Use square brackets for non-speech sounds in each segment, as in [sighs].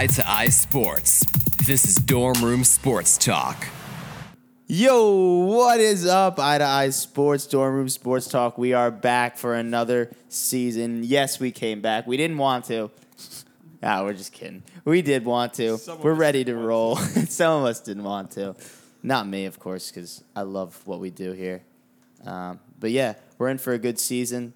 Eye to Eye Sports. This is Dorm Room Sports Talk. Yo, what is up? Eye to Eye Sports, Dorm Room Sports Talk. We are back for another season. Yes, we came back. We didn't want to. Ah, we're just kidding. We did want to. Some we're ready to didn't want roll. [laughs] Some of us didn't want to. Not me, of course, because I love what we do here. Um, but yeah, we're in for a good season.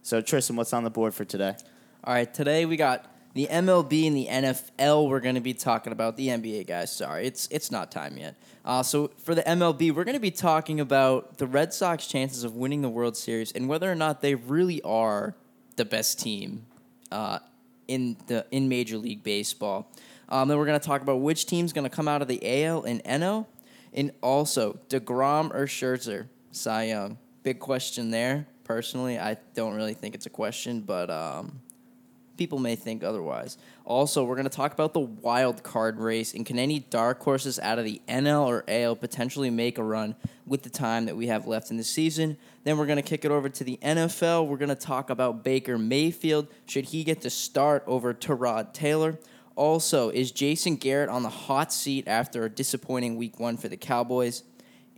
So, Tristan, what's on the board for today? All right, today we got the MLB and the NFL. We're going to be talking about the NBA, guys. Sorry, it's it's not time yet. Uh, so for the MLB, we're going to be talking about the Red Sox chances of winning the World Series and whether or not they really are the best team uh, in the in Major League Baseball. Um, then we're going to talk about which team's going to come out of the AL and NL, and also Degrom or Scherzer, Cy Young. Big question there. Personally, I don't really think it's a question, but um, people may think otherwise. Also, we're going to talk about the wild card race and can any dark horses out of the NL or AL potentially make a run with the time that we have left in the season. Then we're going to kick it over to the NFL. We're going to talk about Baker Mayfield. Should he get to start over Tyrod Taylor? Also, is Jason Garrett on the hot seat after a disappointing week one for the Cowboys?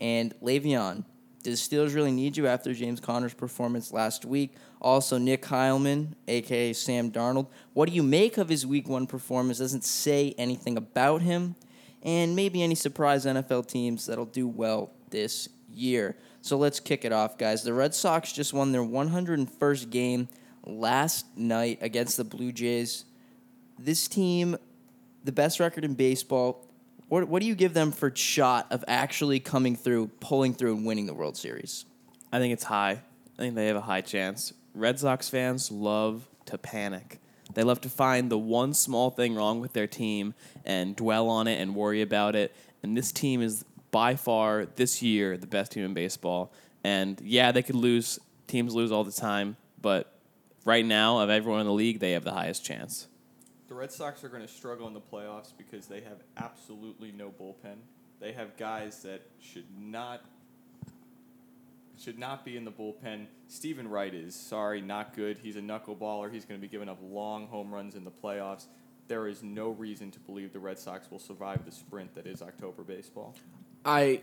And Le'Veon, does Steelers really need you after James Conner's performance last week? Also, Nick Heilman, aka Sam Darnold. What do you make of his week one performance? Doesn't say anything about him. And maybe any surprise NFL teams that'll do well this year. So let's kick it off, guys. The Red Sox just won their 101st game last night against the Blue Jays. This team, the best record in baseball. What, what do you give them for shot of actually coming through, pulling through, and winning the World Series? I think it's high. I think they have a high chance. Red Sox fans love to panic. They love to find the one small thing wrong with their team and dwell on it and worry about it. And this team is by far this year the best team in baseball. And yeah, they could lose. Teams lose all the time, but right now of everyone in the league, they have the highest chance. The Red Sox are going to struggle in the playoffs because they have absolutely no bullpen. They have guys that should not should not be in the bullpen. Steven Wright is sorry, not good. He's a knuckleballer. He's going to be giving up long home runs in the playoffs. There is no reason to believe the Red Sox will survive the sprint that is October baseball. I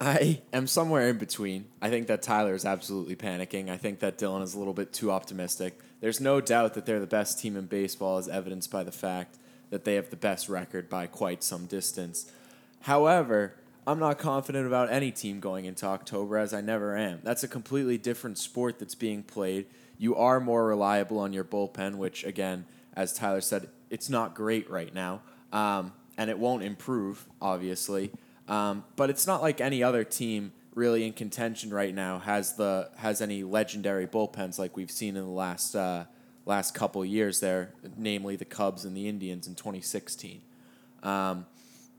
I am somewhere in between. I think that Tyler is absolutely panicking. I think that Dylan is a little bit too optimistic. There's no doubt that they're the best team in baseball, as evidenced by the fact that they have the best record by quite some distance. However, I'm not confident about any team going into October, as I never am. That's a completely different sport that's being played. You are more reliable on your bullpen, which, again, as Tyler said, it's not great right now, um, and it won't improve, obviously. Um, but it's not like any other team really in contention right now has the has any legendary bullpens like we've seen in the last uh, last couple years there, namely the Cubs and the Indians in 2016. Um,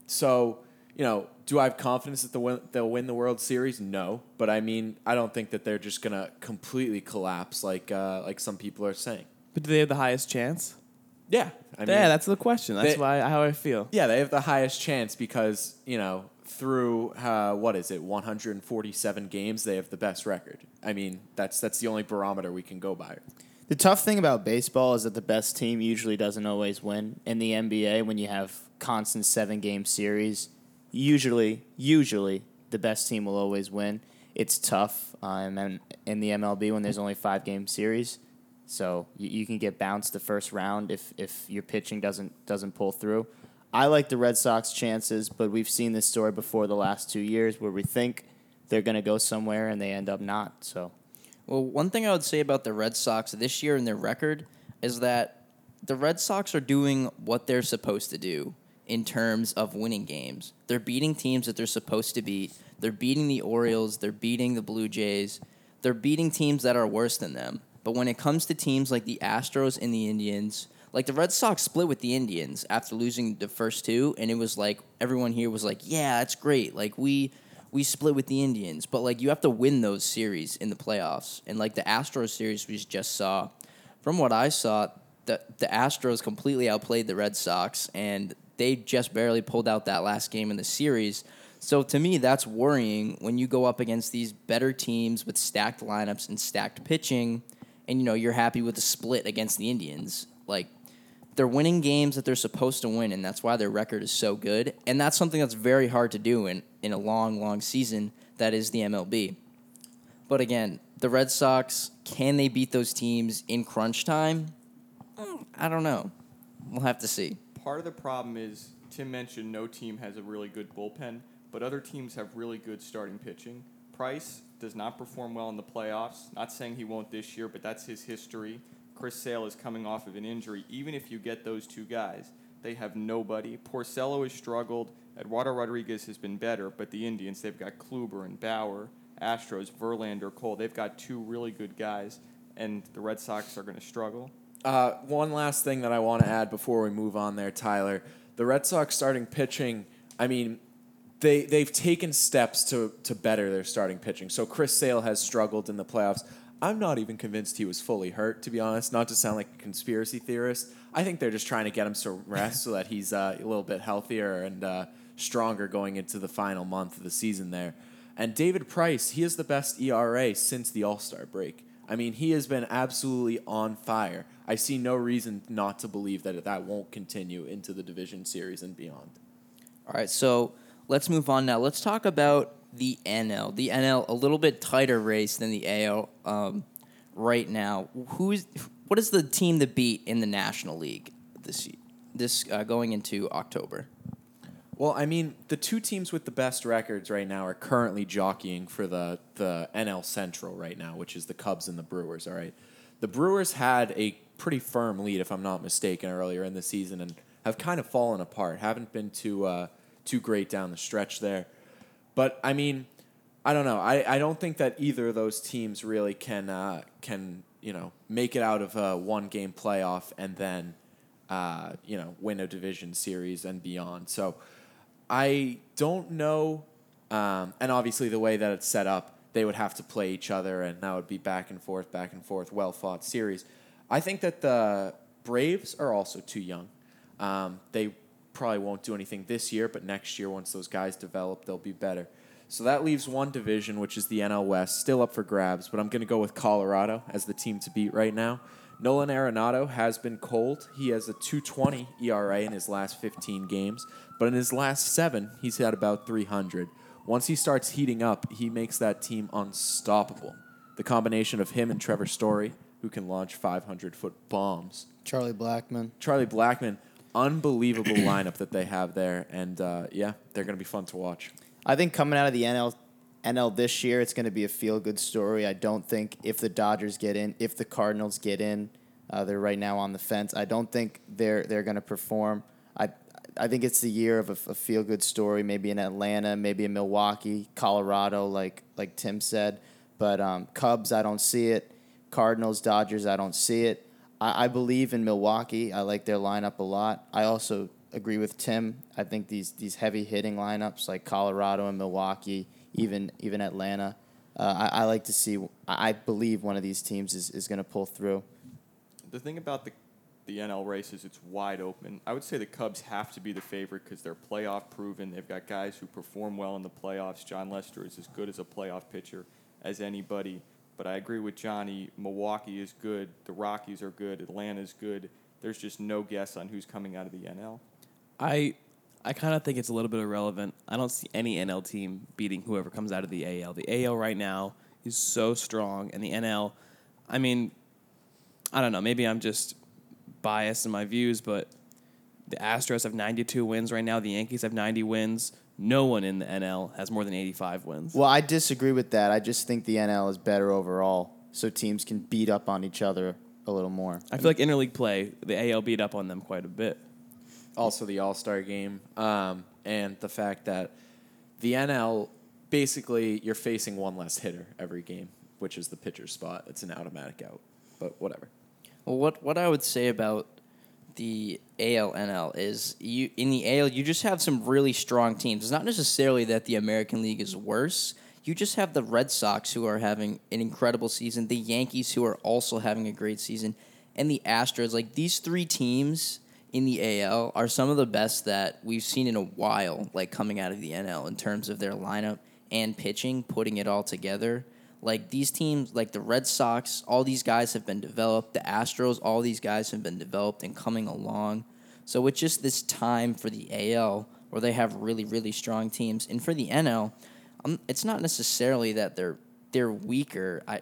so you know, do I have confidence that the win- they'll win the World Series? No, but I mean, I don't think that they're just gonna completely collapse like uh, like some people are saying. But do they have the highest chance? Yeah, I mean, yeah, that's the question. That's they- why how I feel. yeah, they have the highest chance because you know through uh, what is it, 147 games, they have the best record. I mean, that's that's the only barometer we can go by. The tough thing about baseball is that the best team usually doesn't always win. In the NBA, when you have constant seven game series, usually, usually the best team will always win. It's tough um, and in the MLB when there's only five game series, so you, you can get bounced the first round if if your pitching doesn't doesn't pull through. I like the Red Sox chances, but we've seen this story before the last two years where we think they're going to go somewhere and they end up not. So Well, one thing I would say about the Red Sox this year and their record is that the Red Sox are doing what they're supposed to do in terms of winning games. They're beating teams that they're supposed to beat. They're beating the Orioles, they're beating the Blue Jays. They're beating teams that are worse than them. But when it comes to teams like the Astros and the Indians, like the Red Sox split with the Indians after losing the first two and it was like everyone here was like, "Yeah, that's great. Like we we split with the Indians, but like you have to win those series in the playoffs. And like the Astros series we just saw, from what I saw, the the Astros completely outplayed the Red Sox and they just barely pulled out that last game in the series. So to me, that's worrying when you go up against these better teams with stacked lineups and stacked pitching, and you know you're happy with the split against the Indians. Like they're winning games that they're supposed to win, and that's why their record is so good. And that's something that's very hard to do in, in a long, long season that is the MLB. But again, the Red Sox, can they beat those teams in crunch time? Mm, I don't know. We'll have to see. Part of the problem is Tim mentioned no team has a really good bullpen, but other teams have really good starting pitching. Price does not perform well in the playoffs. Not saying he won't this year, but that's his history. Chris Sale is coming off of an injury. Even if you get those two guys, they have nobody. Porcello has struggled. Eduardo Rodriguez has been better, but the Indians, they've got Kluber and Bauer, Astros, Verlander, Cole. They've got two really good guys, and the Red Sox are going to struggle. Uh, one last thing that I want to add before we move on there, Tyler. The Red Sox starting pitching, I mean, they they've taken steps to to better their starting pitching. So Chris Sale has struggled in the playoffs. I'm not even convinced he was fully hurt, to be honest. Not to sound like a conspiracy theorist. I think they're just trying to get him some rest [laughs] so that he's uh, a little bit healthier and uh, stronger going into the final month of the season there. And David Price, he is the best ERA since the All Star break. I mean, he has been absolutely on fire. I see no reason not to believe that that won't continue into the division series and beyond. All right, so let's move on now. Let's talk about the NL. The NL, a little bit tighter race than the AL um, right now. Who's what is the team that beat in the National League this this uh, going into October? Well, I mean, the two teams with the best records right now are currently jockeying for the, the NL Central right now, which is the Cubs and the Brewers, all right? The Brewers had a pretty firm lead, if I'm not mistaken, earlier in the season and have kind of fallen apart. Haven't been too, uh, too great down the stretch there. But, I mean, I don't know. I, I don't think that either of those teams really can, uh, can you know, make it out of a one game playoff and then, uh, you know, win a division series and beyond. So, I don't know, um, and obviously the way that it's set up, they would have to play each other, and that would be back and forth, back and forth, well fought series. I think that the Braves are also too young. Um, they probably won't do anything this year, but next year, once those guys develop, they'll be better. So that leaves one division, which is the NL West, still up for grabs, but I'm going to go with Colorado as the team to beat right now. Nolan Arenado has been cold. He has a 220 ERA in his last 15 games, but in his last seven, he's had about 300. Once he starts heating up, he makes that team unstoppable. The combination of him and Trevor Story, who can launch 500 foot bombs. Charlie Blackmon. Charlie Blackmon, unbelievable [clears throat] lineup that they have there, and uh, yeah, they're going to be fun to watch. I think coming out of the NL NL this year, it's going to be a feel good story. I don't think if the Dodgers get in, if the Cardinals get in, uh, they're right now on the fence. I don't think they're they're going to perform. I I think it's the year of a, a feel good story. Maybe in Atlanta, maybe in Milwaukee, Colorado, like like Tim said. But um, Cubs, I don't see it. Cardinals, Dodgers, I don't see it. I, I believe in Milwaukee. I like their lineup a lot. I also agree with Tim. I think these these heavy hitting lineups like Colorado and Milwaukee, even even Atlanta. Uh, I, I like to see. I I believe one of these teams is, is going to pull through. The thing about the the NL race is it's wide open. I would say the Cubs have to be the favorite because they're playoff proven. They've got guys who perform well in the playoffs. Jon Lester is as good as a playoff pitcher as anybody. But I agree with Johnny. Milwaukee is good. The Rockies are good. Atlanta is good. There's just no guess on who's coming out of the NL. I I kind of think it's a little bit irrelevant. I don't see any NL team beating whoever comes out of the AL. The AL right now is so strong, and the NL, I mean, I don't know. Maybe I'm just biased in my views, but the Astros have 92 wins right now. The Yankees have 90 wins. No one in the NL has more than 85 wins. Well, I disagree with that. I just think the NL is better overall, so teams can beat up on each other a little more. I feel like interleague play, the AL beat up on them quite a bit. Also the All Star game, um, and the fact that the NL basically you're facing one less hitter every game, which is the pitcher's spot. It's an automatic out, but whatever. Well, what what I would say about the ALNL is you in the AL you just have some really strong teams. It's not necessarily that the American League is worse. You just have the Red Sox who are having an incredible season, the Yankees who are also having a great season, and the Astros. Like these three teams in the AL are some of the best that we've seen in a while, like coming out of the NL in terms of their lineup and pitching, putting it all together. Like these teams, like the Red Sox, all these guys have been developed. The Astros, all these guys have been developed and coming along. So it's just this time for the AL where they have really, really strong teams, and for the NL, um, it's not necessarily that they're they're weaker. I,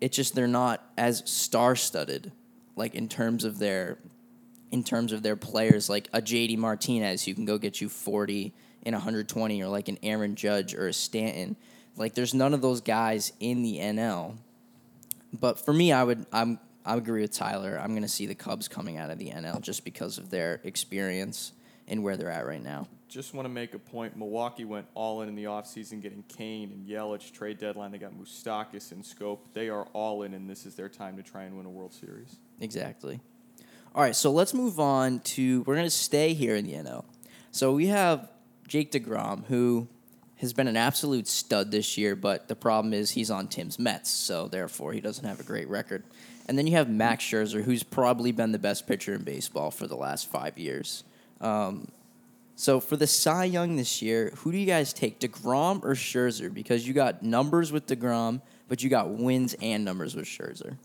it's just they're not as star studded, like in terms of their in terms of their players, like a JD Martinez who can go get you 40 in 120, or like an Aaron Judge or a Stanton. Like there's none of those guys in the NL. But for me, I would I'm I agree with Tyler. I'm gonna see the Cubs coming out of the NL just because of their experience and where they're at right now. Just want to make a point. Milwaukee went all in in the offseason, getting Cain and Yelich trade deadline. They got Moustakas and Schoop. They are all in, and this is their time to try and win a World Series. Exactly. All right, so let's move on to we're going to stay here in the NL. So we have Jake DeGrom who has been an absolute stud this year, but the problem is he's on Tim's Mets, so therefore he doesn't have a great record. And then you have Max Scherzer who's probably been the best pitcher in baseball for the last 5 years. Um, so for the Cy Young this year, who do you guys take, Degrom or Scherzer? Because you got numbers with Degrom, but you got wins and numbers with Scherzer.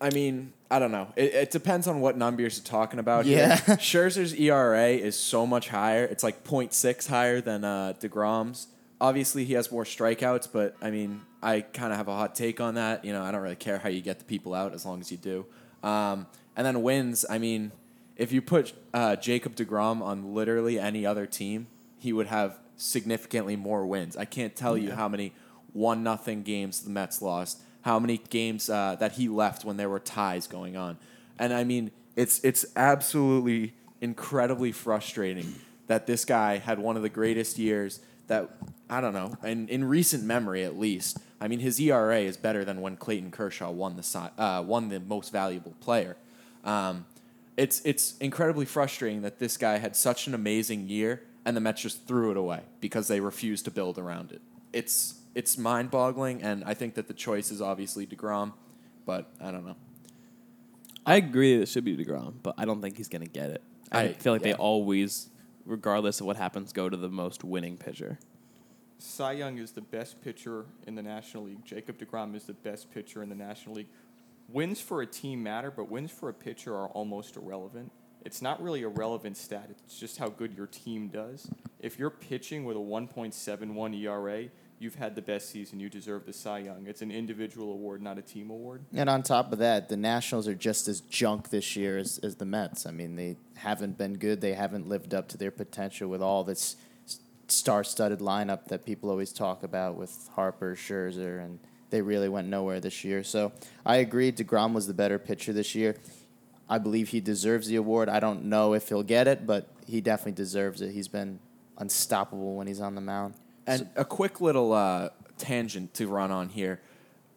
I mean, I don't know. It, it depends on what numbers you're talking about. Yeah. Here. [laughs] Scherzer's ERA is so much higher. It's like 0.6 higher than uh, DeGrom's. Obviously, he has more strikeouts, but I mean, I kind of have a hot take on that. You know, I don't really care how you get the people out as long as you do. Um, and then wins, I mean, if you put uh, Jacob DeGrom on literally any other team, he would have significantly more wins. I can't tell you how many one nothing games the Mets lost, how many games uh, that he left when there were ties going on, and I mean it's it's absolutely incredibly frustrating that this guy had one of the greatest years that I don't know, in, in recent memory at least. I mean his ERA is better than when Clayton Kershaw won the uh, won the most valuable player. Um, it's it's incredibly frustrating that this guy had such an amazing year and the Mets just threw it away because they refused to build around it. It's it's mind-boggling, and I think that the choice is obviously Degrom, but I don't know. I agree that it should be Degrom, but I don't think he's gonna get it. I, I- feel like yeah. they always, regardless of what happens, go to the most winning pitcher. Cy Young is the best pitcher in the National League. Jacob DeGrom is the best pitcher in the National League. Wins for a team matter, but wins for a pitcher are almost irrelevant. It's not really a relevant stat. It's just how good your team does. If you're pitching with a 1.71 ERA, you've had the best season. You deserve the Cy Young. It's an individual award, not a team award. And on top of that, the Nationals are just as junk this year as, as the Mets. I mean, they haven't been good. They haven't lived up to their potential with all this star-studded lineup that people always talk about with Harper, Scherzer, and they really went nowhere this year. So I agree. Degrom was the better pitcher this year. I believe he deserves the award. I don't know if he'll get it, but he definitely deserves it. He's been unstoppable when he's on the mound. And a quick little uh, tangent to run on here.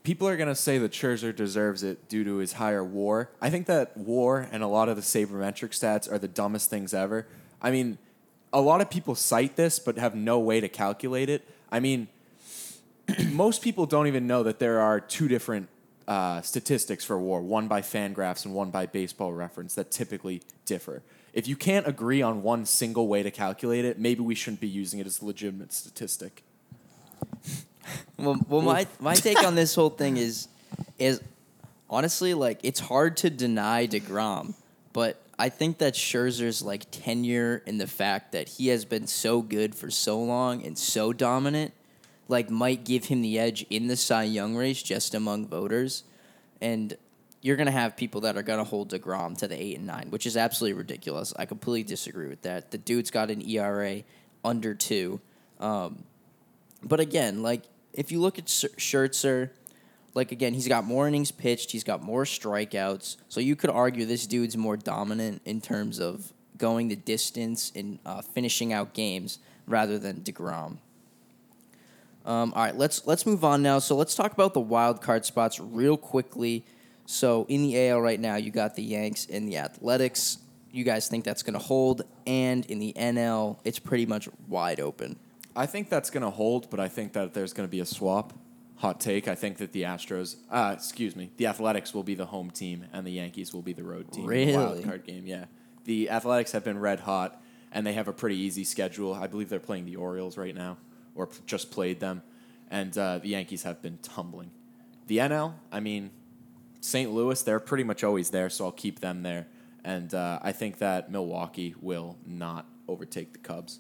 People are going to say that Scherzer deserves it due to his higher WAR. I think that WAR and a lot of the sabermetric stats are the dumbest things ever. I mean, a lot of people cite this but have no way to calculate it. I mean, [clears throat] most people don't even know that there are two different uh, statistics for WAR, one by Fangraphs and one by Baseball Reference, that typically differ. If you can't agree on one single way to calculate it, maybe we shouldn't be using it as a legitimate statistic. [laughs] Well, well, my my take on this whole thing is is honestly like it's hard to deny Degrom, but I think that Scherzer's like tenure and the fact that he has been so good for so long and so dominant, like might give him the edge in the Cy Young race just among voters, and you're gonna have people that are gonna hold Degrom to the eight and nine, which is absolutely ridiculous. I completely disagree with that. The dude's got an ERA under two. Um, but again, like if you look at Sch- Scherzer, like again, he's got more innings pitched, he's got more strikeouts. So you could argue this dude's more dominant in terms of going the distance and uh, finishing out games rather than Degrom. Um, all right, let's let's move on now. So let's talk about the wild card spots real quickly. So in the AL right now, you got the Yanks and the Athletics. You guys think that's going to hold? And in the NL, it's pretty much wide open. I think that's going to hold, but I think that there's going to be a swap. Hot take. I think that the Astros, uh, excuse me, the Athletics will be the home team and the Yankees will be the road team. Really? wild card game, yeah. The Athletics have been red hot and they have a pretty easy schedule. I believe they're playing the Orioles right now or p- just played them. and uh, the Yankees have been tumbling. The NL, I mean, St. Louis, they're pretty much always there, so I'll keep them there. And uh, I think that Milwaukee will not overtake the Cubs.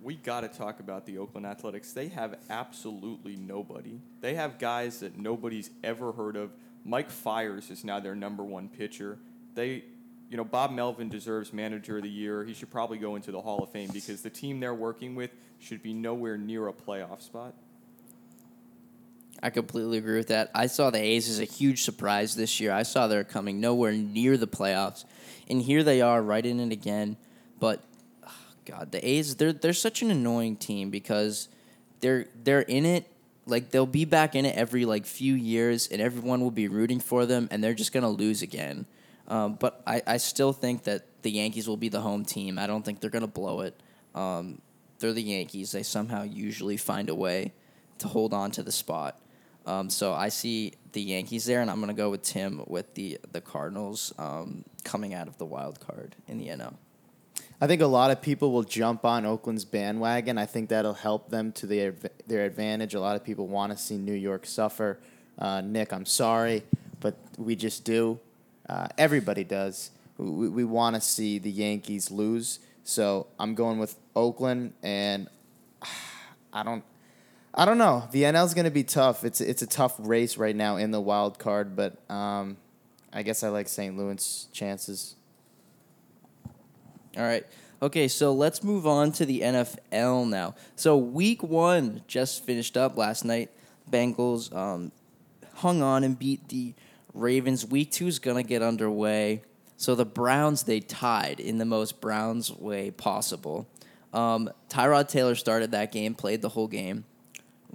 We got to talk about the Oakland Athletics. They have absolutely nobody. They have guys that nobody's ever heard of. Mike Fiers is now their number one pitcher. They, you know, Bob Melvin deserves Manager of the Year. He should probably go into the Hall of Fame because the team they're working with should be nowhere near a playoff spot. I completely agree with that. I saw the A's as a huge surprise this year. I saw they're coming nowhere near the playoffs, and here they are, right in it again. But oh God, the A's they're they're such an annoying team because they're they're in it like they'll be back in it every like few years, and everyone will be rooting for them, and they're just gonna lose again. Um, but I, I still think that the Yankees will be the home team. I don't think they're gonna blow it. Um, they're the Yankees. They somehow usually find a way to hold on to the spot. Um, so I see the Yankees there, and I'm going to go with Tim with the the Cardinals um, coming out of the wild card in the NL. I think a lot of people will jump on Oakland's bandwagon. I think that'll help them to their their advantage. A lot of people want to see New York suffer. Uh, Nick, I'm sorry, but we just do. Uh, everybody does. We, we want to see the Yankees lose. So I'm going with Oakland, and [sighs] I don't. I don't know. The NL is going to be tough. It's it's a tough race right now in the wild card, but um, I guess I like St. Louis' chances. All right. Okay, so let's move on to the NFL now. So week one just finished up last night. Bengals um, hung on and beat the Ravens. Week two is gonna get underway. So the Browns they tied in the most Browns way possible. Um, Tyrod Taylor started that game, played the whole game.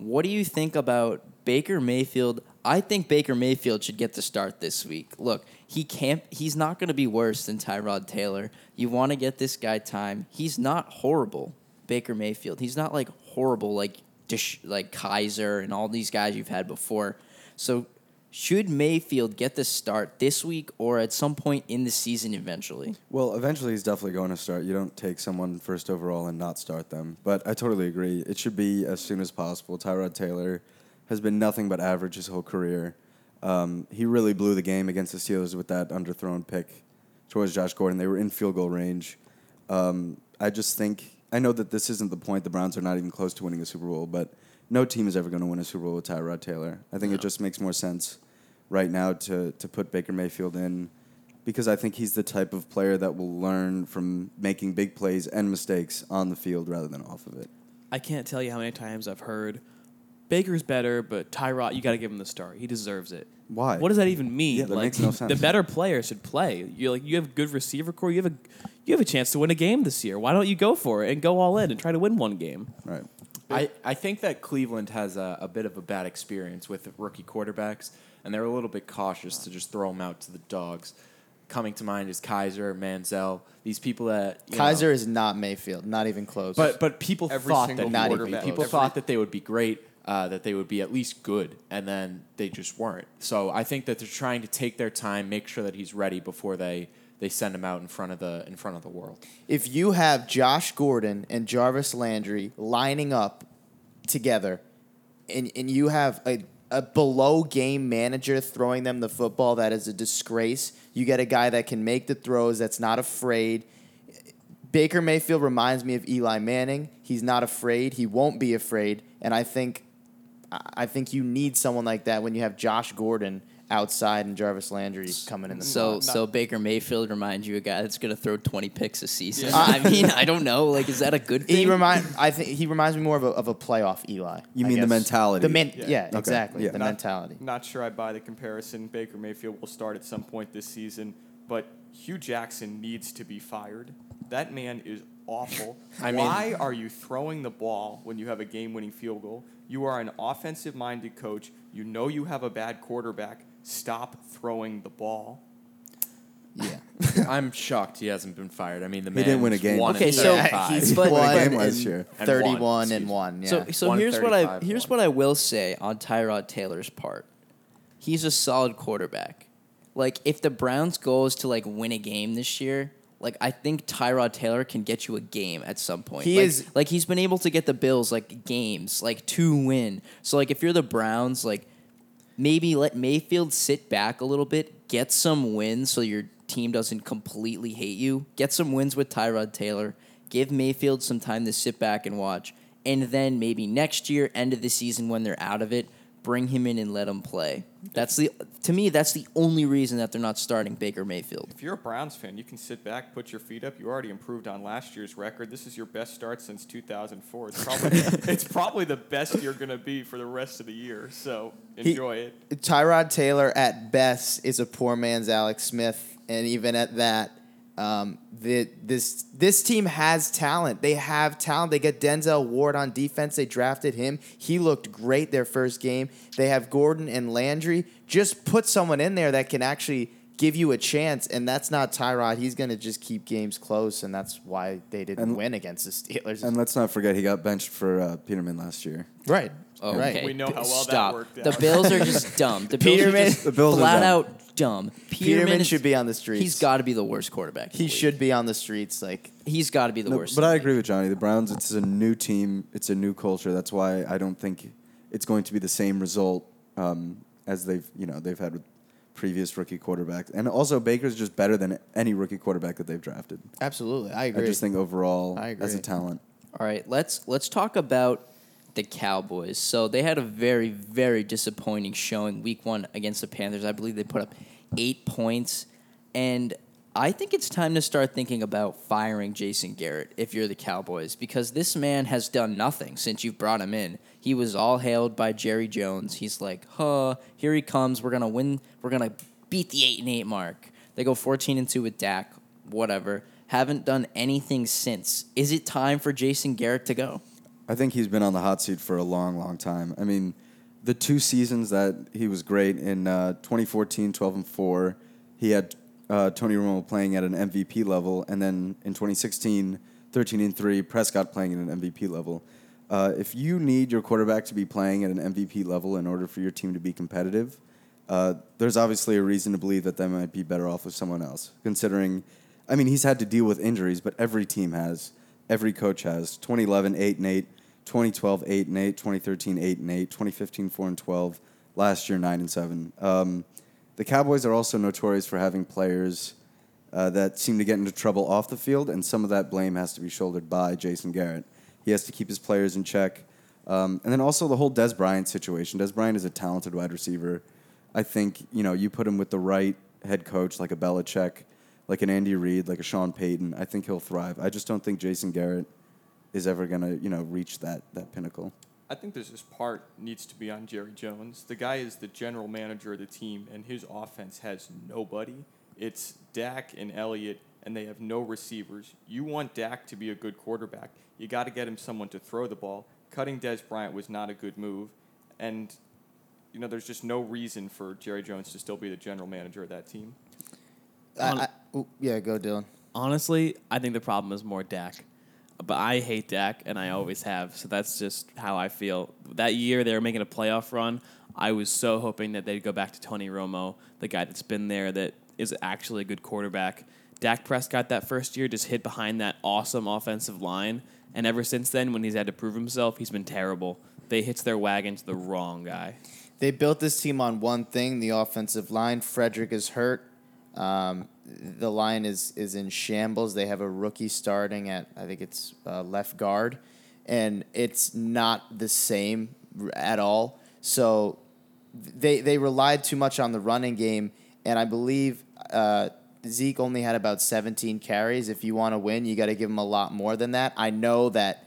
What do you think about Baker Mayfield? I think Baker Mayfield should get the start this week. Look, he can't. He's not going to be worse than Tyrod Taylor. You want to get this guy time. He's not horrible, Baker Mayfield. He's not like horrible like Dish, like Kizer and all these guys you've had before. So should Mayfield get the start this week or at some point in the season eventually? Well, eventually he's definitely going to start. You don't take someone first overall and not start them. But I totally agree. It should be as soon as possible. Tyrod Taylor has been nothing but average his whole career. Um, he really blew the game against the Steelers with that underthrown pick towards Josh Gordon. They were in field goal range. Um, I just think I know that this isn't the point. The Browns are not even close to winning a Super Bowl, but no team is ever going to win a Super Bowl with Tyrod Taylor. I think it just makes more sense right now to to put Baker Mayfield in because I think he's the type of player that will learn from making big plays and mistakes on the field rather than off of it. I can't tell you how many times I've heard Baker's better, but Tyrod, you got to give him the start. He deserves it. Why? What does that even mean? Yeah, that like makes no sense. the better player should play. You like you have good receiver core. You have a you have a chance to win a game this year. Why don't you go for it and go all in and try to win one game? Right. I, I think that Cleveland has a, a bit of a bad experience with rookie quarterbacks, and they're a little bit cautious to just throw them out to the dogs. Coming to mind is Kizer, Manziel, these people that you Kizer know- is not Mayfield, not even close. but but people Every thought that Not even people every- thought that they would be great, uh, that they would be at least good, and then they just weren't. So I think that they're trying to take their time, make sure that he's ready before they, they send him out in front of the in front of the world. if you have Josh Gordon and Jarvis Landry lining up together, and and you have a a below game manager throwing them the football, that is a disgrace. You get a guy that can make the throws, that's not afraid. Baker Mayfield reminds me of Eli Manning. He's not afraid. He won't be afraid. And I think, I I think you need someone like that when you have Josh Gordon outside and Jarvis Landry coming in the So Not- so Baker Mayfield reminds you a guy that's going to throw 20 picks a season. Yeah. I mean, I don't know. Like, is that a good thing? He remind I think he reminds me more of a, of a playoff Eli. You I mean the mentality? The men, Yeah. yeah, Okay. exactly. Yeah. The Not- mentality. Not sure I buy the comparison. Baker Mayfield will start at some point this season, but Hue Jackson needs to be fired. That man is awful. I mean- Why are you throwing the ball when you have a game winning field goal? You are an offensive minded coach. You know you have a bad quarterback. Stop throwing the ball. Yeah. [laughs] I'm shocked he hasn't been fired. I mean, the He man didn't win a game. Won Okay, in so 35. he's But- won What a game last year. And Thirty-one and excuse one. Yeah. So so One here's what I 35 here's one. what I will say on Tyrod Taylor's part. He's a solid quarterback. Like if the Browns goal is to like win a game this year, Like I think Tyrod Taylor can get you a game at some point. He like, is- like he's been able to get the Bills like games, like to win. So like if you're the Browns, like maybe let Mayfield sit back a little bit, get some wins so your team doesn't completely hate you. Get some wins with Tyrod Taylor. Give Mayfield some time to sit back and watch. And then maybe next year, end of the season when they're out of it, bring him in and let him play. That's the to me, that's the only reason that they're not starting Baker Mayfield. If you're a Browns fan, you can sit back, put your feet up. You already improved on last year's record. This is your best start since 2004. It's probably [laughs] it's probably the best you're gonna be for the rest of the year. So He- enjoy it. Tyrod Taylor at best is a poor man's Alex Smith, and even at that, um, the, this this team has talent. They have talent. They get Denzel Ward on defense. They drafted him. He looked great their first game. They have Gordon and Landry. Just put someone in there that can actually give you a chance, and that's not Tyrod. He's going to just keep games close, and that's why they didn't And- win against the Steelers. And let's not forget he got benched for uh, Peterman last year. right, Oh, right. okay. We know how well that Stop. worked The. Bills are [laughs] just dumb. The Bills Peterman- are just The Bills are flat dumb. out dumb. Peterman is- should be on the streets. He's got to be the worst quarterback. in He the league. should be on the streets. Like He's got to be the No, worst. but I agree with Johnny. The Browns, it's a new team. It's a new culture. That's why I don't think it's going to be the same result um, as they've you know they've had with previous rookie quarterbacks. And also Baker's just better than any rookie quarterback that they've drafted. absolutely, I agree. I just think overall, I as a agree. talent, All right, let's let's talk about the Cowboys. So they had a very very disappointing showing week 1 against the Panthers. I believe they put up 8 points and I think it's time to start thinking about firing Jason Garrett if you're the Cowboys because this man has done nothing since you've brought him in. He was all hailed by Jerry Jones. He's like, "Huh, here he comes. We're going to win. We're going to beat the 8 and 8 mark." They go 14 and 2 with Dak, whatever. Haven't done anything since. Is it time for Jason Garrett to go? I think he's been on the hot seat for a long, long time. I mean, the two seasons that he was great in uh, 2014, 12 and 4, he had uh, Tony Romo playing at an MVP level, and then in 2016, 13 and 3, Prescott playing at an MVP level. Uh, if you need your quarterback to be playing at an MVP level in order for your team to be competitive, uh, there's obviously a reason to believe that they might be better off with someone else. Considering, I mean, he's had to deal with injuries, but every team has, every coach has. 2011, 8 and 8, 2012, 8 and 8, 2013, 8 and 8, 2015, 4 and 12, last year, 9 and 7. Um, the Cowboys are also notorious for having players uh, that seem to get into trouble off the field, and some of that blame has to be shouldered by Jason Garrett. He has to keep his players in check. Um, and then also the whole Dez Bryant situation. Dez Bryant is a talented wide receiver. I think you know you put him with the right head coach like a Belichick, like an Andy Reid, like a Sean Payton. I think he'll thrive. I just don't think Jason Garrett is ever gonna you know reach that that pinnacle. I think there's this part needs to be on Jerry Jones. The guy is the general manager of the team, and his offense has nobody. It's Dak and Elliott, and they have no receivers. You want Dak to be a good quarterback. You got to get him someone to throw the ball. Cutting Dez Bryant was not a good move, and you know there's just no reason for Jerry Jones to still be the general manager of that team. I, I, ooh, yeah, go Dylan. Honestly, I think the problem is more Dak. But I hate Dak, and I always have. So that's just how I feel. That year they were making a playoff run. I was so hoping that they'd go back to Tony Romo, the guy that's been there, that is actually a good quarterback. Dak Prescott that first year just hid behind that awesome offensive line, and ever since then, when he's had to prove himself, he's been terrible. They hitch their wagon to the wrong guy. They built this team on one thing: the offensive line. Frederick is hurt. Um, the line is is in shambles. They have a rookie starting at I think it's uh, left guard, and it's not the same at all. So they they relied too much on the running game, and I believe uh, Zeke only had about 17 carries. If you want to win, you got to give him a lot more than that. I know that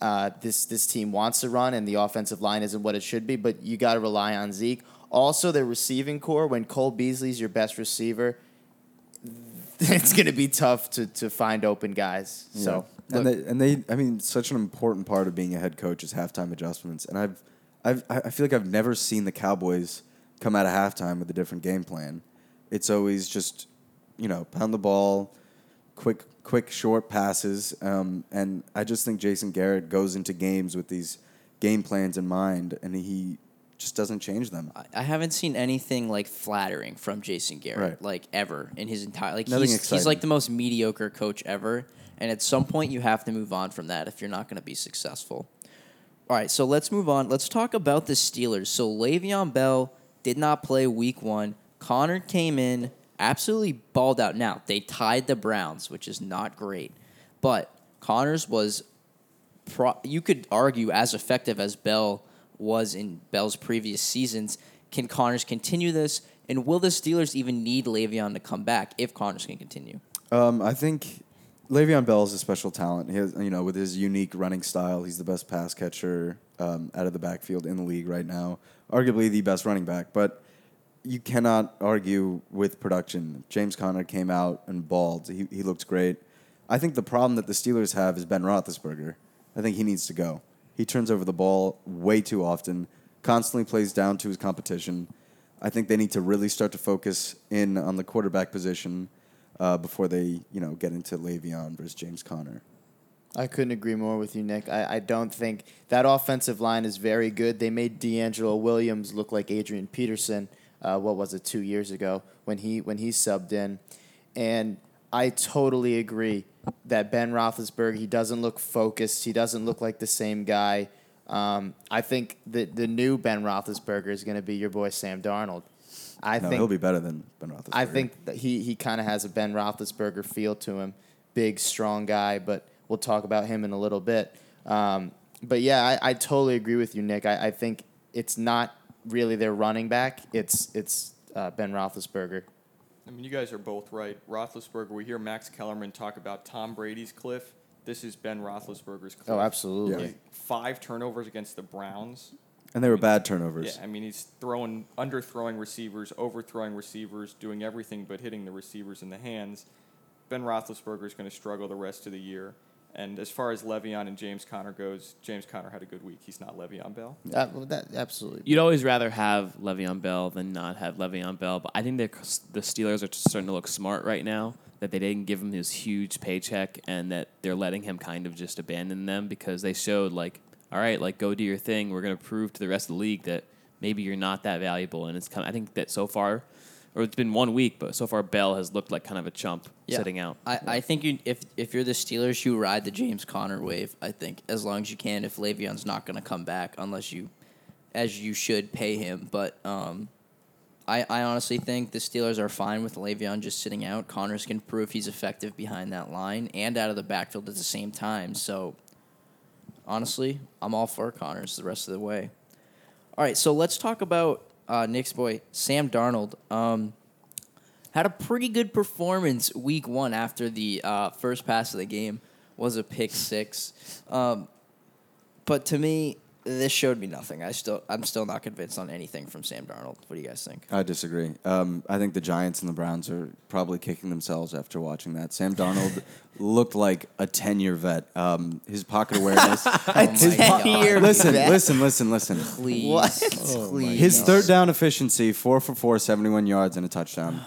uh, this this team wants to run, and the offensive line isn't what it should be. But you got to rely on Zeke. Also, the receiving core. When Cole Beasley's your best receiver, [laughs] it's going to be tough to to find open guys. So and look, they and they I mean such an important part of being a head coach is halftime adjustments. And I've I've I I feel like I've never seen the Cowboys come out of halftime with a different game plan. It's always just you know pound the ball, quick quick short passes, um, and I just think Jason Garrett goes into games with these game plans in mind, and he just doesn't change them. I- I haven't seen anything like flattering from Jason Garrett, Right. like ever in his entire like Nothing he's, he's like the most mediocre coach ever. And at some point, you have to move on from that if you're not going to be successful. All right, so let's move on. Let's talk about the Steelers. So Le'Veon Bell did not play Week One. Conner came in, absolutely balled out. Now they tied the Browns, which is not great, but Connors was pro- you could argue as effective as Bell was in Bell's previous seasons. Can Connors continue this? And will the Steelers even need Le'Veon to come back if Connors can continue? Um, I think Le'Veon Bell is a special talent. He has, you know, with his unique running style, he's the best pass catcher um, out of the backfield in the league right now. Arguably the best running back, but you cannot argue with production. James Conner came out and balled. He, he looked great. I think the problem that the Steelers have is Ben Roethlisberger. I think he needs to go. He turns over the ball way too often, constantly plays down to his competition. I think they need to really start to focus in on the quarterback position uh, before they, you know, get into Le'Veon versus James Conner. I couldn't agree more with you, Nick. I, I don't think that offensive line is very good. They made DeAngelo Williams look like Adrian Peterson. Uh, what was it two years ago when he when he subbed in, and I totally agree that Ben Roethlisberger he doesn't look focused. He doesn't look like the same guy. Um, I think the the new Ben Roethlisberger is going to be your boy Sam Darnold. I no, think he'll be better than Ben Roethlisberger. I think that he he kind of has a Ben Roethlisberger feel to him, big, strong guy. But we'll talk about him in a little bit. Um, but yeah, I, I totally agree with you, Nick. I, I think it's not really their running back. It's it's uh, Ben Roethlisberger. I mean, you guys are both right. Roethlisberger, we hear Max Kellerman talk about Tom Brady's cliff. This is Ben Roethlisberger's cliff. Oh, absolutely. Yeah. Five turnovers against the Browns. and they were bad turnovers. Yeah, I mean, he's throwing, underthrowing receivers, overthrowing receivers, doing everything but hitting the receivers in the hands. Ben Roethlisberger is going to struggle the rest of the year. And as far as Le'Veon and James Conner goes, James Conner had a good week. He's not Le'Veon Bell. Uh, well, that absolutely. You'd always rather have Le'Veon Bell than not have Le'Veon Bell, but I think the Steelers are starting to look smart right now that they didn't give him his huge paycheck and that they're letting him kind of just abandon them because they showed like, all right, like go do your thing. We're gonna prove to the rest of the league that maybe you're not that valuable. And it's kind. Of, I think that so far, or it's been one week, but so far Bell has looked like kind of a chump Yeah. sitting out. I, I think you if if you're the Steelers, you ride the James Conner wave. I think as long as you can. If Le'Veon's not going to come back, unless you, as you should, pay him. But um, I I honestly think the Steelers are fine with Le'Veon just sitting out. Connors can prove he's effective behind that line and out of the backfield at the same time. So honestly, I'm all for Connors the rest of the way. All right, so let's talk about uh, Nick's boy Sam Darnold. Um, had a pretty good performance week one after the uh, first pass of the game was a pick six. Um, but to me, this showed me nothing. I still, I'm still not convinced on anything from Sam Darnold. What do you guys think? I disagree. Um, I think the Giants and the Browns are probably kicking themselves after watching that. Sam Darnold [laughs] looked like a ten-year vet. Um, his pocket awareness. [laughs] his my God. listen, vet? listen, listen, listen. Please, What? please. His third down efficiency, four for four, 71 yards and a touchdown.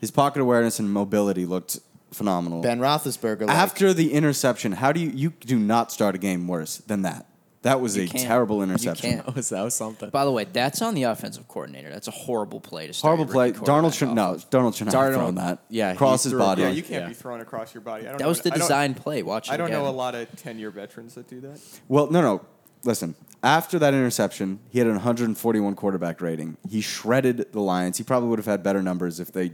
His pocket awareness and mobility looked phenomenal. Ben Roethlisberger. After the interception, how do you you do not start a game worse than that? That was You a can't. terrible You interception. can't. That was, that was something. By the way, that's on the offensive coordinator. That's a horrible play to start. Horrible your play. rookie Darnold quarterback should off no. of. Darnold should not have Darnold- thrown that. yeah, he cross his body. Yeah, you can't Yeah. be thrown across your body. I don't That know was the I design play. Watch it I don't know a lot of 10 year veterans that do that. Well, no, no. Listen, after that interception, he had an 141 quarterback rating. He shredded the Lions. He probably would have had better numbers if they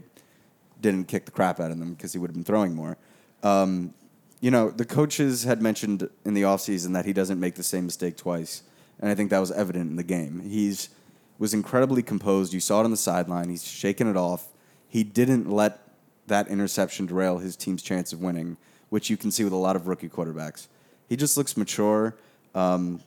didn't kick the crap out of them because he would have been throwing more. Um, you know, the coaches had mentioned in the offseason that he doesn't make the same mistake twice. And I think that was evident in the game. He's was incredibly composed. You saw it on the sideline. He's shaking it off. He didn't let that interception derail his team's chance of winning, which you can see with a lot of rookie quarterbacks. He just looks mature. Um,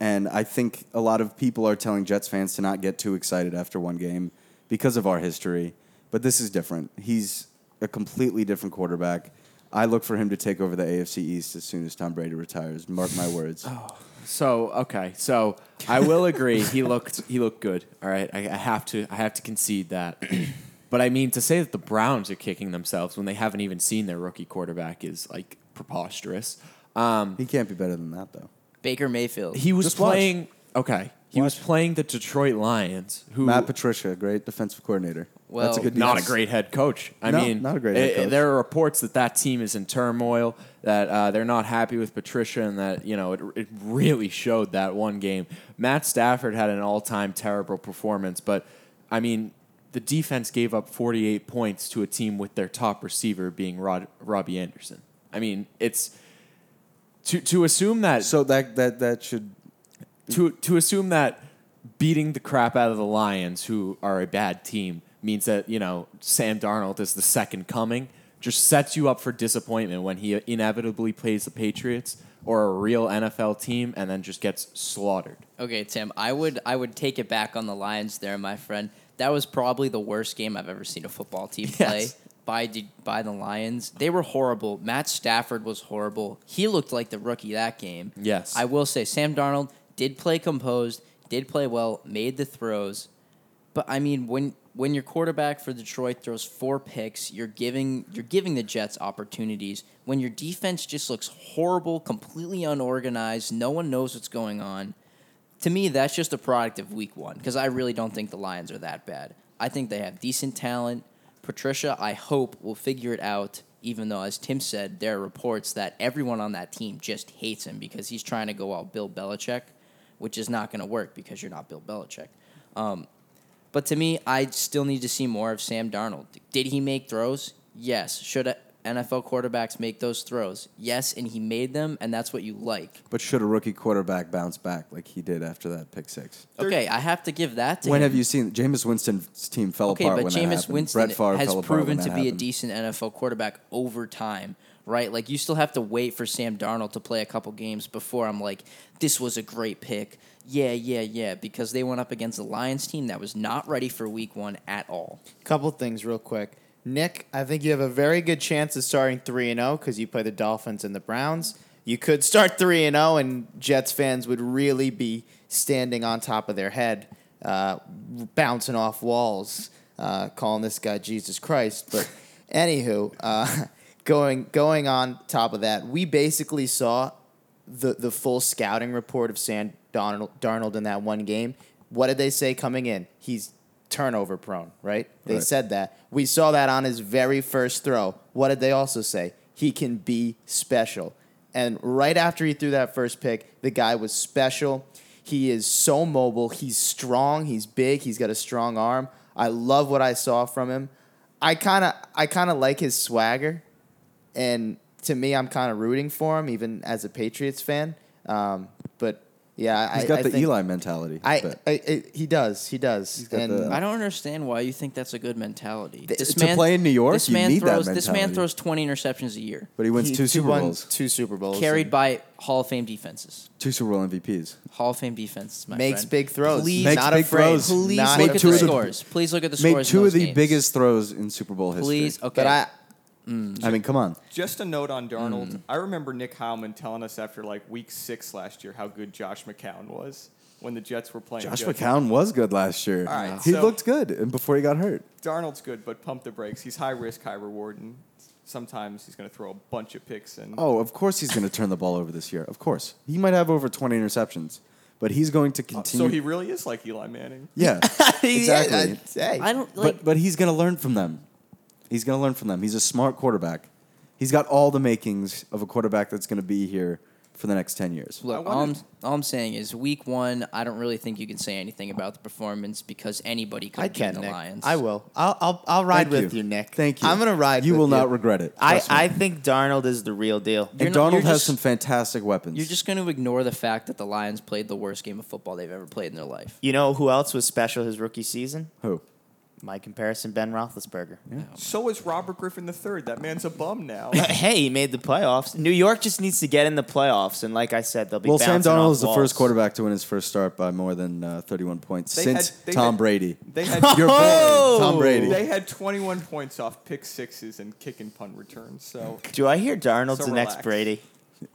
and I think a lot of people are telling Jets fans to not get too excited after one game because of our history. But this is different. He's a completely different quarterback. I look for him to take over the AFC East as soon as Tom Brady retires. Mark my words. oh, So okay, so I will agree. He looked he looked good. All right, I, I have to I have to concede that. [clears throat] but I mean to say that the Browns are kicking themselves when they haven't even seen their rookie quarterback is like preposterous. Um, He can't be better than that, though. Baker Mayfield. he was Just watch. playing Okay, he was playing the Detroit Lions, who Matt Patricia, great defensive coordinator. Well, That's a good not a great head coach. I No, mean, not a great head coach. There are reports that that team is in turmoil, that uh, they're not happy with Patricia, and that you know it, it really showed that one game. Matt Stafford had an all-time terrible performance, but I mean, the defense gave up 48 points to a team with their top receiver being Rod, Robbie Anderson. I mean, it's to to assume that So that that that should to to assume that beating the crap out of the Lions, who are a bad team, means that you know Sam Darnold is the second coming, just sets you up for disappointment when he inevitably plays the Patriots or a real NFL team and then just gets slaughtered. Okay, Tim, I would I would take it back on the Lions there, my friend. That was probably the worst game I've ever seen a football team play Yes. by by the Lions. They were horrible. Matt Stafford was horrible. He looked like the rookie that game. Yes. I will say Sam Darnold did play composed, did play well, made the throws. But I mean, when when your quarterback for Detroit throws four picks, you're giving you're giving the Jets opportunities. When your defense just looks horrible, completely unorganized, no one knows what's going on. To me, that's just a product of Week One because I really don't think the Lions are that bad. I think they have decent talent. Patricia, I hope, will figure it out. Even though, as Tim said, there are reports that everyone on that team just hates him because he's trying to go out Bill Belichick, which is not going to work because you're not Bill Belichick. Um, but to me, I still need to see more of Sam Darnold. Did he make throws? Yes. Should NFL quarterbacks make those throws? Yes, and he made them, and that's what you like. but should a rookie quarterback bounce back like he did after that pick six? Okay, I have to give that to When him. have you seen Jameis Winston's team fell Okay, apart but when that Jameis happened? Winston Brett Favre has fell apart proven when to that be a happened. decent NFL quarterback over time, right? Like you still have to wait for Sam Darnold to play a couple games before I'm like, this was a great pick. Yeah, yeah, yeah, because they went up against the Lions team that was not ready for Week One at all. Couple things real quick. Nick, I think you have a very good chance of starting 3 and 0 cuz you play the Dolphins and the Browns. You could start 3 and 0 and Jets fans would really be standing on top of their head uh, bouncing off walls uh, calling this guy Jesus Christ, but anywho, uh, [laughs] going going on top of that, we basically saw the the full scouting report of Sam Darnold, Darnold in that one game. What did they say coming in? He's turnover prone, right? They Right. said that. We saw that on his very first throw. What did they also say? He can be special. And right after he threw that first pick, the guy was special. He is so mobile. He's strong. He's big. He's got a strong arm. I love what I saw from him. I kind of I kind of like his swagger and to me, I'm kind of rooting for him, even as a Patriots fan. Um, but yeah, He's I, got I the think, Eli mentality. I, but- I, I- he does, he does. and the- I don't understand why you think that's a good mentality. Th- This to play in New York, this you man need that throws this man throws 20 interceptions a year, but he wins he- two Super won Bowls, two Super Bowls, carried by Hall of Fame defenses. two Super Bowl MVPs. Hall of Fame defenses, my makes friend. big throws. Please, Makes not big afraid. throws. please Not look Make at the scores. Please look at the Made scores. in two of the games. biggest throws in Super Bowl history. Please, okay. But I, I mean, come on. Just a note on Darnold. I remember Nick Howman telling us after like week six last year how good Josh McCown was when the Jets were playing. Josh good. McCown was good last year. All right, he so- looked good and before he got hurt. Darnold's good, but pump the brakes. He's high risk, high reward, and sometimes he's going to throw a bunch of picks. And Oh, of course he's going to turn the ball over this year. Of course. He might have over 20 interceptions, but he's going to continue. Uh, continue. so he really is like Eli Manning. yeah, [laughs] exactly. Yeah, I- I don't like. but but he's going to learn from them. He's going to learn from them. He's a smart quarterback. He's got all the makings of a quarterback that's going to be here for the next 10 years. Look, I all I'm, all I'm saying is week one, I don't really think you can say anything about the performance because anybody could I beat can, the Nick. Lions. I will. I'll, I'll, I'll ride Thank with you. Nick. Thank you. I'm gonna ride. You with will not regret it. I, me. I think Darnold is the real deal. You're and not- Darnold has just- some fantastic weapons. You're just going to ignore the fact that the Lions played the worst game of football they've ever played in their life. You know who else was special his rookie season? who? My comparison, Ben Roethlisberger. So is Robert Griffin III. That man's a bum now. [laughs] hey, he made the playoffs. New York just needs to get in the playoffs, and like I said, they'll be. Well, Sam bouncing Darnold off is the walls. first quarterback to win his first start by more than uh, 31 points They since had- they Tom had- Brady. They [laughs] had Your [laughs] boy, Tom Brady. They had 21 points off pick sixes and kick and punt returns. So Do I hear Darnold's So the next relax. Brady?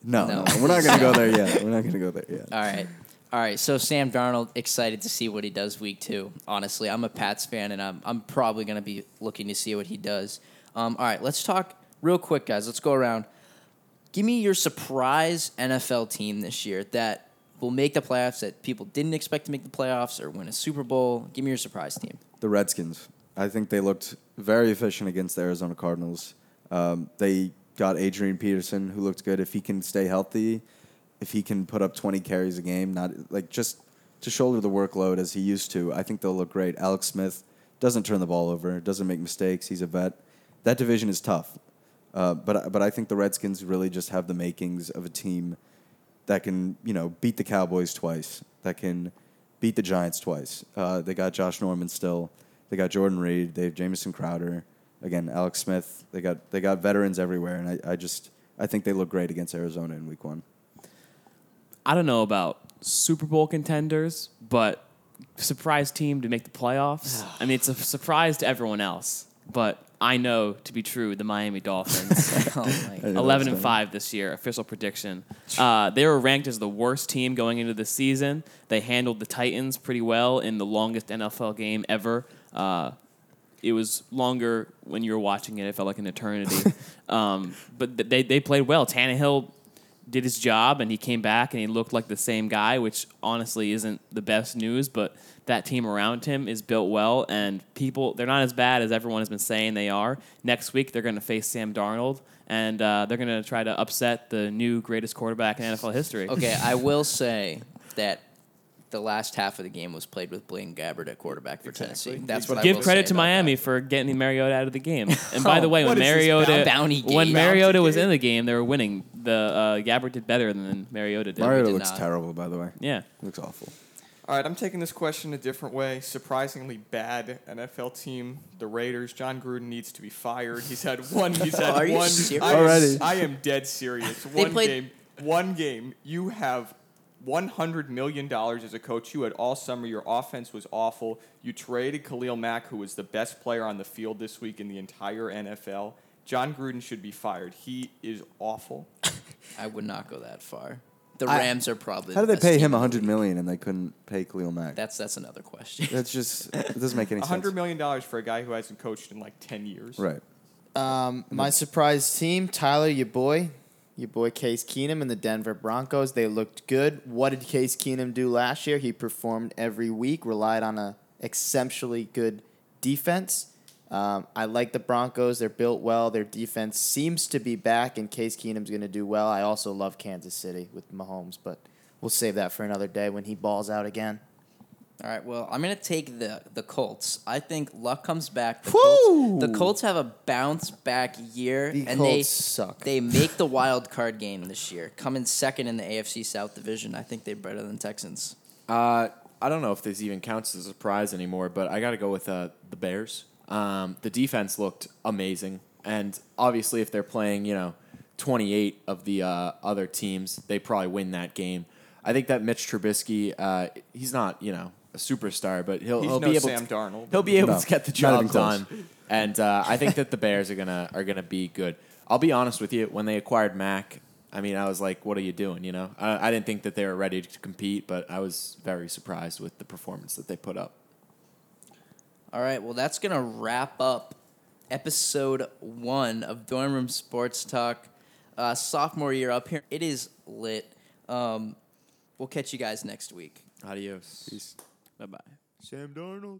no, No. no, we're not going to go there yet. We're not going to go there yet. All right. All right. So Sam Darnold, excited to see what he does week two. Honestly, I'm a Pats fan, and I'm, I'm probably going to be looking to see what he does. Um, all right. Let's talk real quick, guys. Let's go around. Give me your surprise NFL team this year that will make the playoffs that people didn't expect to make the playoffs or win a Super Bowl? Give me your surprise team. The Redskins. I think they looked very efficient against the Arizona Cardinals. Um, they got Adrian Peterson, who looked good. If he can stay healthy, if he can put up 20 carries a game, not like just to shoulder the workload as he used to, I think they'll look great. Alex Smith doesn't turn the ball over, doesn't make mistakes. He's a vet. That division is tough. Uh, but but I think the Redskins really just have the makings of a team that can you know beat the Cowboys twice, that can beat the Giants twice. Uh, they got Josh Norman still. They got Jordan Reed. They have Jamison Crowder. Again, Alex Smith. They got they got veterans everywhere, and I, I just I think they look great against Arizona in Week One. I don't know about Super Bowl contenders, but surprise team to make the playoffs. [sighs] I mean, it's a surprise to everyone else, but I know to be true the Miami Dolphins. [laughs] oh my [laughs] I know 11 and 5 this year, official prediction. Uh, they were ranked as the worst team going into the season. They handled the Titans pretty well in the longest NFL game ever. Uh, it was longer when you were watching it. It felt like an eternity. [laughs] um, but they, they played well. Tannehill did his job and he came back and he looked like the same guy, which honestly isn't the best news, but that team around him is built well and people they're not as bad as everyone has been saying they are. Next week they're going to face Sam Darnold and uh, they're going to try to upset the new greatest quarterback in NFL history. Okay, I will say that the last half of the game was played with Blaine Gabbert at quarterback for Tennessee. That's what I Give will credit say to about Miami that. for getting Mariota out of the game. [laughs] And by the way, when What is Mariota bounty when? Mariota was in the game, they were winning. The uh, Gabbert did better than Mariota did. Mariota looks not. terrible, by the way. Yeah. Looks awful. All right, I'm taking this question a different way. Surprisingly bad NFL team, the Raiders. Jon Gruden needs to be fired. He's had [laughs] one. He's had Are you one. serious? I am- Already? I am dead serious. One played- game. One game. You have. One hundred million dollars as a coach. You had all summer. Your offense was awful. You traded Khalil Mack, who was the best player on the field this week in the entire NFL. Jon Gruden should be fired. He is awful. [laughs] I would not go that far. The I- Rams are probably How the did they best pay team him in the 100 league. million and they couldn't pay Khalil Mack? That's that's another question. That's just it doesn't make any [laughs] A sense. hundred million dollars for a guy who hasn't coached in like ten years. Right. Um, my surprise team, Tyler, your boy, your boy Case Keenum and the Denver Broncos. They looked good. What did Case Keenum do last year? He performed every week, relied on a exceptionally good defense. Um, I like the Broncos. They're built well. Their defense seems to be back, and Case Keenum's going to do well. I also love Kansas City with Mahomes, but we'll save that for another day when he balls out again. All right, well, I'm gonna take the the Colts. I think Luck comes back. The, Woo! Colts, the Colts have a bounce back year, The and Colts they suck. They [laughs] make the wild card game this year, coming second in the AFC South division. I think they're better than Texans. Uh, I don't know if this even counts as a surprise anymore, but I got to go with uh, the Bears. Um, the defense looked amazing, and obviously, if they're playing, you know, 28 of the uh, other teams, they probably win that game. I think that Mitch Trubisky, uh, he's not, you know, a superstar, but he'll, He's he'll no be able Sam to, Darnold. he'll be able No, to get the not job close. done. And uh, I think that the Bears are gonna are gonna be good. I'll be honest with you. When they acquired Mack, I mean, I was like, "What are you doing?" You know, I, I didn't think that they were ready to compete, but I was very surprised with the performance that they put up. All right, well, that's gonna wrap up episode one of Dorm Room Sports Talk. Uh, sophomore year up here, it is lit. Um, we'll catch you guys next week. Adios. Bye bye. Sam Darnold.